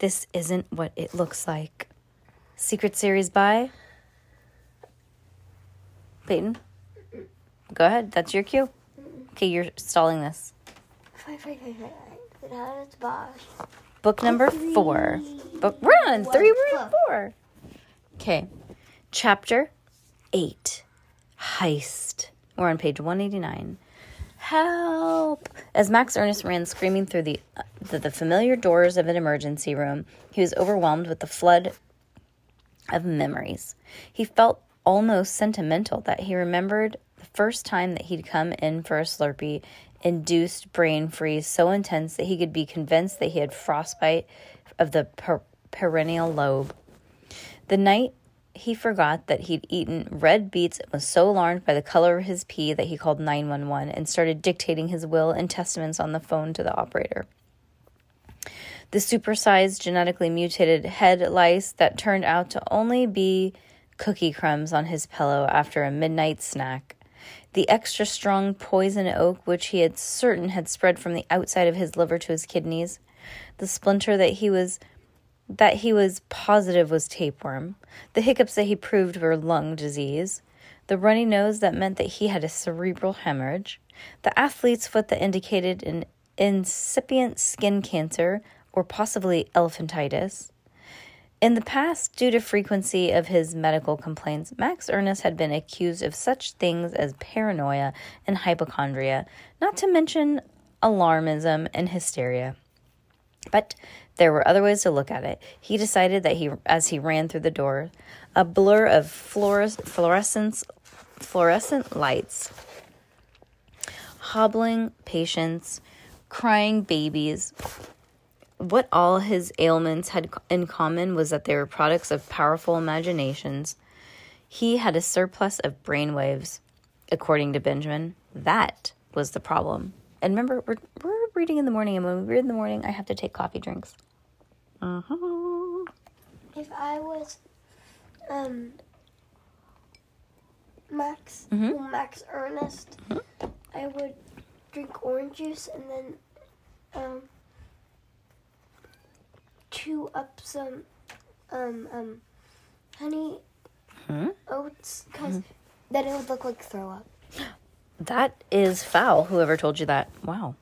This isn't what it looks like. Secret series by Peyton. Go ahead. That's your cue. Okay, you're stalling this. Book number four. Book we're on three. We're on four. Okay, chapter eight. Heist. We're on page 189. Help! As Max Ernest ran screaming through the, uh, the, the familiar doors of an emergency room, he was overwhelmed with the flood of memories. He felt almost sentimental that he remembered the first time that he'd come in for a Slurpee induced brain freeze so intense that he could be convinced that he had frostbite of the per- perennial lobe. The night he forgot that he'd eaten red beets and was so alarmed by the color of his pee that he called 911 and started dictating his will and testaments on the phone to the operator. The supersized, genetically mutated head lice that turned out to only be cookie crumbs on his pillow after a midnight snack. The extra strong poison oak, which he had certain had spread from the outside of his liver to his kidneys. The splinter that he was that he was positive was tapeworm, the hiccups that he proved were lung disease, the runny nose that meant that he had a cerebral hemorrhage, the athlete's foot that indicated an incipient skin cancer or possibly elephantitis. In the past, due to frequency of his medical complaints, Max Ernest had been accused of such things as paranoia and hypochondria, not to mention alarmism and hysteria. But there were other ways to look at it. He decided that he, as he ran through the door, a blur of fluores- fluorescence, fluorescent lights, hobbling patients, crying babies. What all his ailments had in common was that they were products of powerful imaginations. He had a surplus of brainwaves, according to Benjamin. That was the problem. And remember, we're, we're reading in the morning, and when we read in the morning, I have to take coffee drinks. Uh-huh. If I was um Max Mhm. Max Ernest, I would drink orange juice and then um chew up some um um honey Hmm? oats because then it would look like throw up. That is foul, whoever told you that. Wow.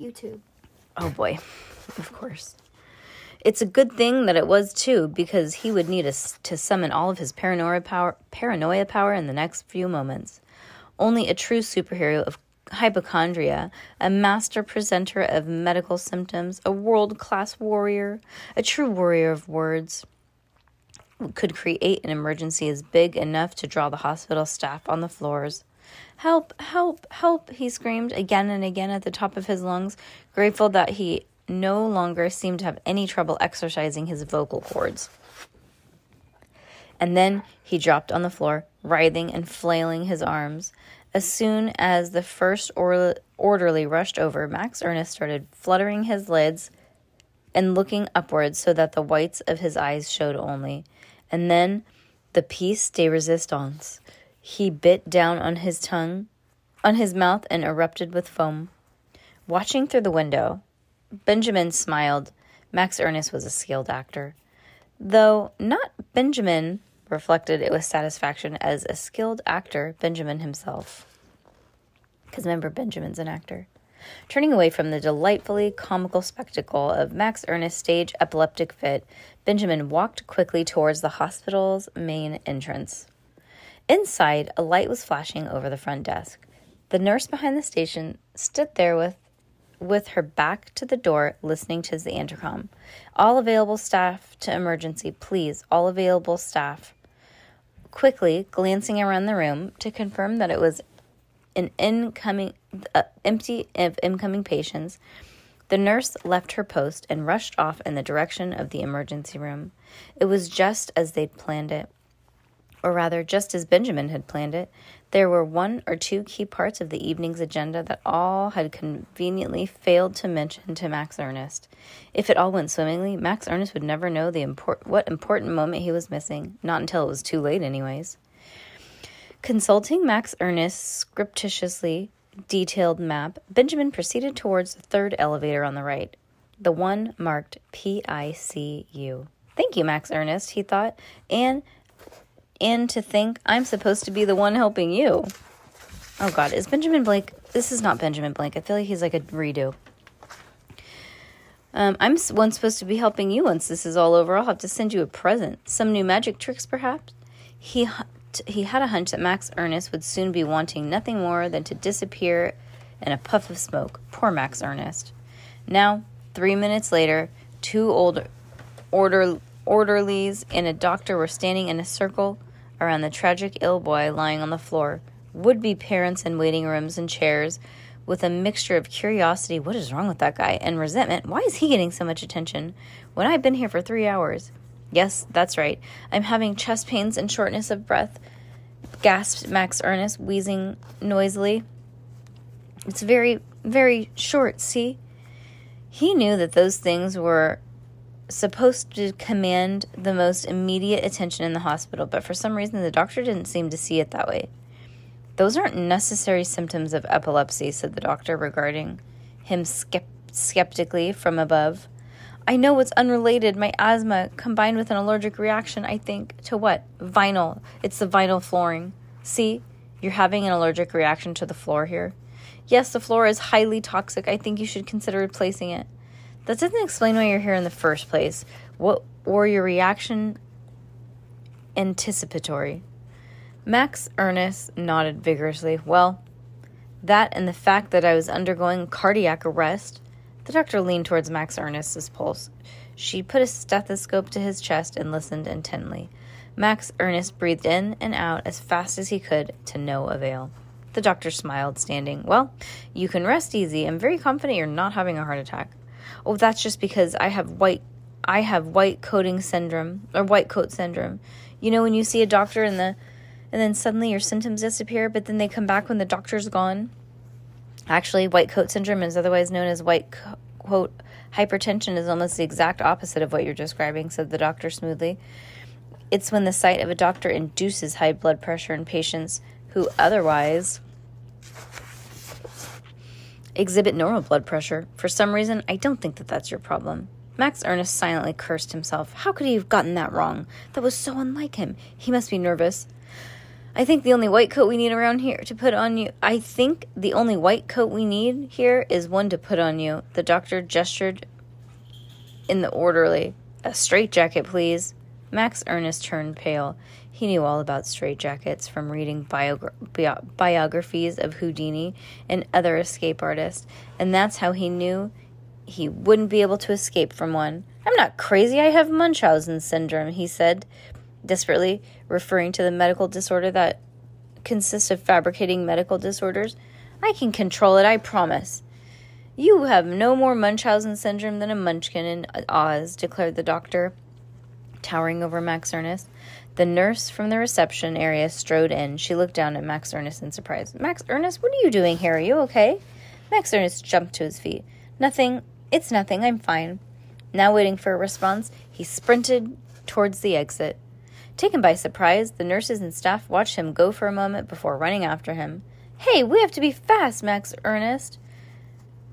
YouTube. Oh boy, of course. It's a good thing that it was too, because he would need us to summon all of his paranoia power, paranoia power in the next few moments. Only a true superhero of hypochondria, a master presenter of medical symptoms, a world class warrior, a true warrior of words, could create an emergency as big enough to draw the hospital staff on the floors. Help, help, help, he screamed again and again at the top of his lungs, grateful that he no longer seemed to have any trouble exercising his vocal cords. And then he dropped on the floor, writhing and flailing his arms. As soon as the first or- orderly rushed over, Max Ernest started fluttering his lids and looking upwards so that the whites of his eyes showed only. And then the piece de resistance. He bit down on his tongue, on his mouth, and erupted with foam. Watching through the window, Benjamin smiled. Max Ernest was a skilled actor. Though not Benjamin reflected it with satisfaction as a skilled actor, Benjamin himself. Because remember, Benjamin's an actor. Turning away from the delightfully comical spectacle of Max Ernest's stage epileptic fit, Benjamin walked quickly towards the hospital's main entrance. Inside, a light was flashing over the front desk. The nurse behind the station stood there with with her back to the door, listening to the intercom. All available staff to emergency, please. All available staff. Quickly glancing around the room to confirm that it was an incoming uh, empty of incoming patients, The nurse left her post and rushed off in the direction of the emergency room. It was just as they'd planned it, or rather, just as Benjamin had planned it. There were one or two key parts of the evening's agenda that all had conveniently failed to mention to Max Ernest. If it all went swimmingly, Max Ernest would never know the import- what important moment he was missing, not until it was too late, anyways. Consulting Max Ernest's scriptitiously detailed map, Benjamin proceeded towards the third elevator on the right, the one marked PICU. Thank you, Max Ernest, he thought, and and to think I'm supposed to be the one helping you. Oh God, is Benjamin Blake? This is not Benjamin Blake. I feel like he's like a redo. Um, I'm one supposed to be helping you once this is all over. I'll have to send you a present. Some new magic tricks, perhaps? He he had a hunch that Max Ernest would soon be wanting nothing more than to disappear in a puff of smoke. Poor Max Ernest. Now, three minutes later, two old order, orderlies and a doctor were standing in a circle around the tragic ill boy lying on the floor. Would be parents in waiting rooms and chairs with a mixture of curiosity what is wrong with that guy and resentment why is he getting so much attention when I've been here for three hours? Yes, that's right. I'm having chest pains and shortness of breath, gasped Max Ernest, wheezing noisily. It's very, very short, see? He knew that those things were supposed to command the most immediate attention in the hospital, but for some reason the doctor didn't seem to see it that way. Those aren't necessary symptoms of epilepsy, said the doctor, regarding him skeptically from above. I know it's unrelated. My asthma combined with an allergic reaction, I think, to what? Vinyl. It's the vinyl flooring. See, you're having an allergic reaction to the floor here. Yes, the floor is highly toxic. I think you should consider replacing it. That doesn't explain why you're here in the first place. What were your reaction anticipatory? Max Ernest nodded vigorously. Well, that and the fact that I was undergoing cardiac arrest the doctor leaned towards Max Ernest's pulse. She put a stethoscope to his chest and listened intently. Max Ernest breathed in and out as fast as he could, to no avail. The doctor smiled, standing. Well, you can rest easy. I'm very confident you're not having a heart attack. Oh, that's just because I have white I have white coating syndrome or white coat syndrome. You know when you see a doctor and the and then suddenly your symptoms disappear, but then they come back when the doctor's gone? Actually, white coat syndrome is otherwise known as white coat hypertension is almost the exact opposite of what you're describing, said the doctor smoothly. It's when the sight of a doctor induces high blood pressure in patients who otherwise exhibit normal blood pressure. For some reason, I don't think that that's your problem. Max Ernest silently cursed himself. How could he have gotten that wrong? That was so unlike him. He must be nervous. I think the only white coat we need around here to put on you. I think the only white coat we need here is one to put on you. The doctor gestured in the orderly. A straitjacket, please. Max Ernest turned pale. He knew all about straitjackets from reading biogra- bi- biographies of Houdini and other escape artists, and that's how he knew he wouldn't be able to escape from one. I'm not crazy, I have Munchausen syndrome, he said, desperately referring to the medical disorder that consists of fabricating medical disorders. I can control it, I promise. You have no more Munchausen syndrome than a munchkin in Oz, declared the doctor, towering over Max Ernest. The nurse from the reception area strode in. She looked down at Max Ernest in surprise. Max Ernest, what are you doing here? Are you okay? Max Ernest jumped to his feet. Nothing. It's nothing. I'm fine. Now, waiting for a response, he sprinted towards the exit. Taken by surprise, the nurses and staff watched him go for a moment before running after him. Hey, we have to be fast, Max Ernest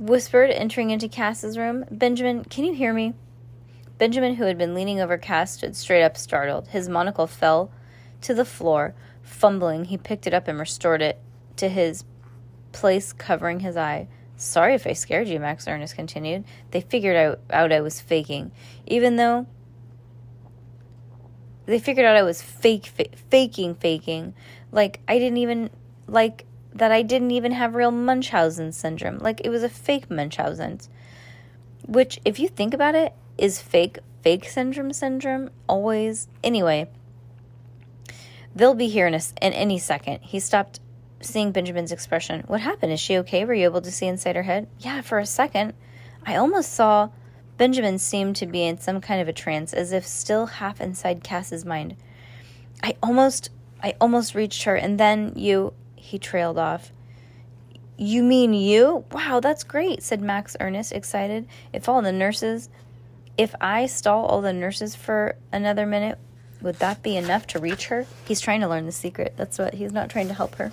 whispered, entering into Cass's room. Benjamin, can you hear me? Benjamin, who had been leaning over Cass, stood straight up, startled. His monocle fell to the floor. Fumbling, he picked it up and restored it to his place, covering his eye. Sorry if I scared you, Max Ernest continued. They figured out, out I was faking. Even though they figured out I was fake, fa- faking, faking. Like I didn't even like that. I didn't even have real Munchausen syndrome. Like it was a fake Munchausen, which, if you think about it, is fake. Fake syndrome syndrome always. Anyway, they'll be here in a, in any second. He stopped seeing Benjamin's expression. What happened? Is she okay? Were you able to see inside her head? Yeah, for a second. I almost saw Benjamin seem to be in some kind of a trance, as if still half inside Cass's mind. I almost I almost reached her, and then you he trailed off. You mean you? Wow, that's great, said Max Ernest, excited. If all the nurses if I stall all the nurses for another minute, would that be enough to reach her? He's trying to learn the secret. That's what he's not trying to help her.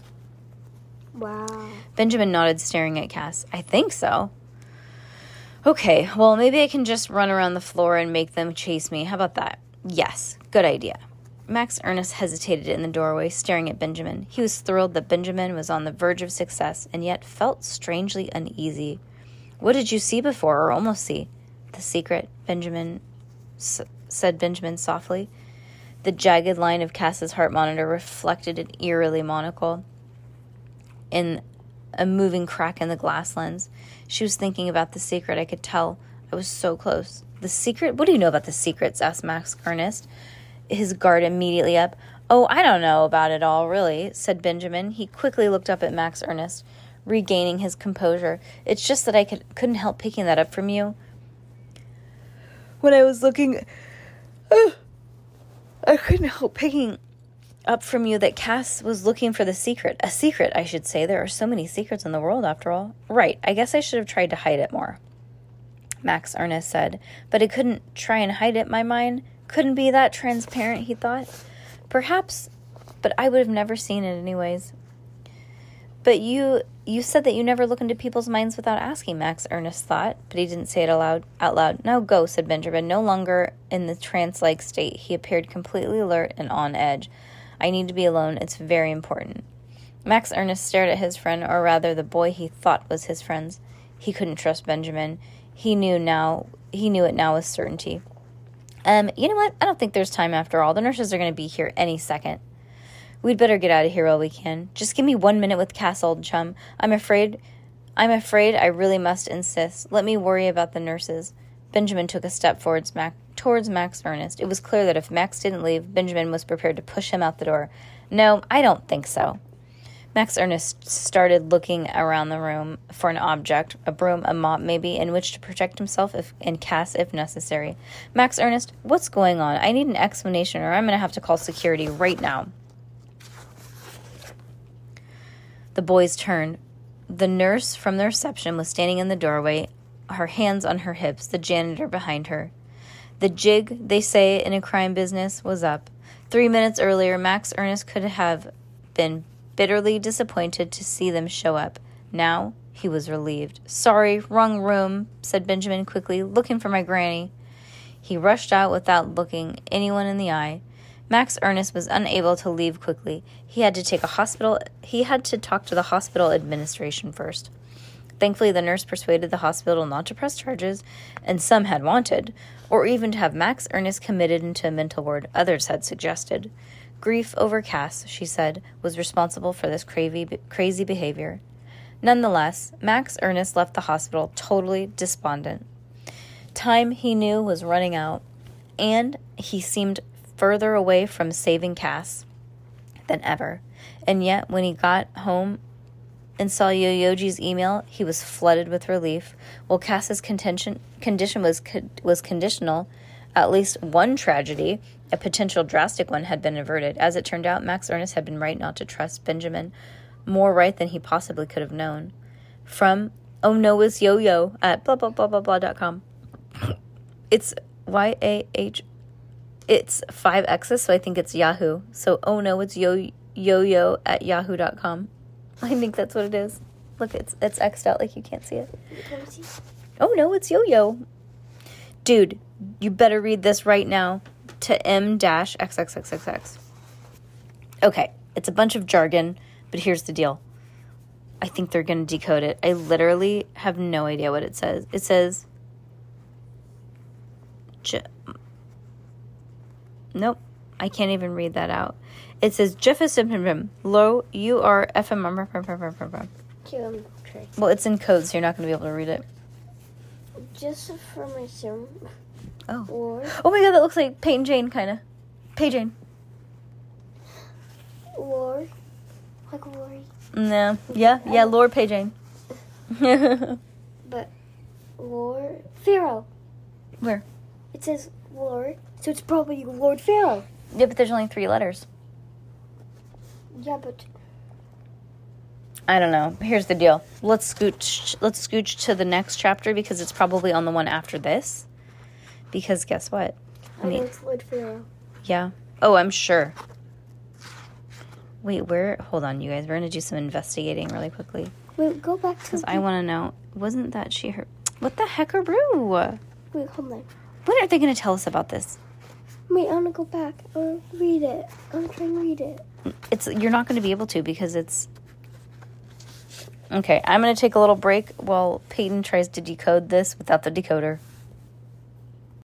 Wow. Benjamin nodded, staring at Cass. I think so. Okay, well, maybe I can just run around the floor and make them chase me. How about that? Yes, good idea. Max Ernest hesitated in the doorway, staring at Benjamin. He was thrilled that Benjamin was on the verge of success, and yet felt strangely uneasy. What did you see before, or almost see? The secret, Benjamin s- said Benjamin softly. The jagged line of Cass's heart monitor reflected an eerily monocle in a moving crack in the glass lens. She was thinking about the secret. I could tell. I was so close. The secret? What do you know about the secrets? asked Max Ernest, his guard immediately up. Oh, I don't know about it all, really, said Benjamin. He quickly looked up at Max Ernest, regaining his composure. It's just that I could, couldn't help picking that up from you. When I was looking. Uh, I couldn't help picking up from you that Cass was looking for the secret. A secret, I should say. There are so many secrets in the world, after all. Right, I guess I should have tried to hide it more. Max Ernest said, but I couldn't try and hide it, my mind. Couldn't be that transparent, he thought. Perhaps, but I would have never seen it anyways. But you you said that you never look into people's minds without asking, Max Ernest thought, but he didn't say it aloud out loud. Now go, said Benjamin, no longer in the trance like state. He appeared completely alert and on edge. I need to be alone. It's very important. Max Ernest stared at his friend, or rather the boy he thought was his friend's. He couldn't trust Benjamin. He knew now he knew it now with certainty. Um, you know what? I don't think there's time after all. The nurses are gonna be here any second. We'd better get out of here while we can. Just give me one minute with Cass, old chum. I'm afraid I'm afraid I really must insist. Let me worry about the nurses. Benjamin took a step forwards Mac, towards Max Ernest. It was clear that if Max didn't leave, Benjamin was prepared to push him out the door. No, I don't think so. Max Ernest started looking around the room for an object, a broom, a mop, maybe, in which to protect himself if, and Cass if necessary. Max Ernest, what's going on? I need an explanation, or I'm going to have to call security right now. The boys turned. The nurse from the reception was standing in the doorway, her hands on her hips, the janitor behind her. The jig, they say in a crime business, was up. Three minutes earlier, Max Ernest could have been bitterly disappointed to see them show up. Now he was relieved. Sorry, wrong room, said Benjamin quickly, looking for my granny. He rushed out without looking anyone in the eye. Max Ernest was unable to leave quickly. He had to take a hospital he had to talk to the hospital administration first. Thankfully the nurse persuaded the hospital not to press charges, and some had wanted, or even to have Max Ernest committed into a mental ward, others had suggested. Grief over Cass, she said, was responsible for this crazy, crazy behavior. Nonetheless, Max Ernest left the hospital totally despondent. Time, he knew, was running out, and he seemed further away from saving Cass than ever. And yet, when he got home and saw Yo-Yoji's email, he was flooded with relief. While Cass's contention, condition was was conditional, at least one tragedy, a potential drastic one, had been averted. As it turned out, Max Ernest had been right not to trust Benjamin, more right than he possibly could have known. From Oh No It's Yo Yo at blah blah blah blah blah dot com. It's Y A H it's five X's, so I think it's Yahoo. So oh no, it's yo yo at yahoo.com. I think that's what it is. Look, it's it's X'd out like you can't see it. Oh no, it's yo yo. Dude, you better read this right now to M dash XXXXX. Okay, it's a bunch of jargon, but here's the deal. I think they're going to decode it. I literally have no idea what it says. It says. Nope. I can't even read that out. It says Jefferson low U R F M M. Well, it's in code, so you're not going to be able to read it. Just for my sim. Oh. Or Oh my god, that looks like Paint Jane, kind of. Pay Jane. or like Lori. No. Yeah, yeah, oh. Lord Pay Jane. But Lord Pharaoh. Where? It says Lord, so it's probably Lord Pharaoh. Yeah, but there's only three letters. Yeah, but I don't know. Here's the deal. Let's scooch. Let's scooch to the next chapter because it's probably on the one after this. Because guess what? I know it's Lord Pharaoh. Yeah. Oh, I'm sure. Wait, where? Hold on, you guys. We're gonna do some investigating really quickly Wait, go back to. because I want to know. Wasn't that she? Her? What the heck heckaroo? Wait, hold on. When are they gonna tell us about this? Wait, I want to go back. I want to read it. I want to read it. It's you're not gonna be able to because it's. Okay, I'm gonna take a little break while Peyton tries to decode this without the decoder.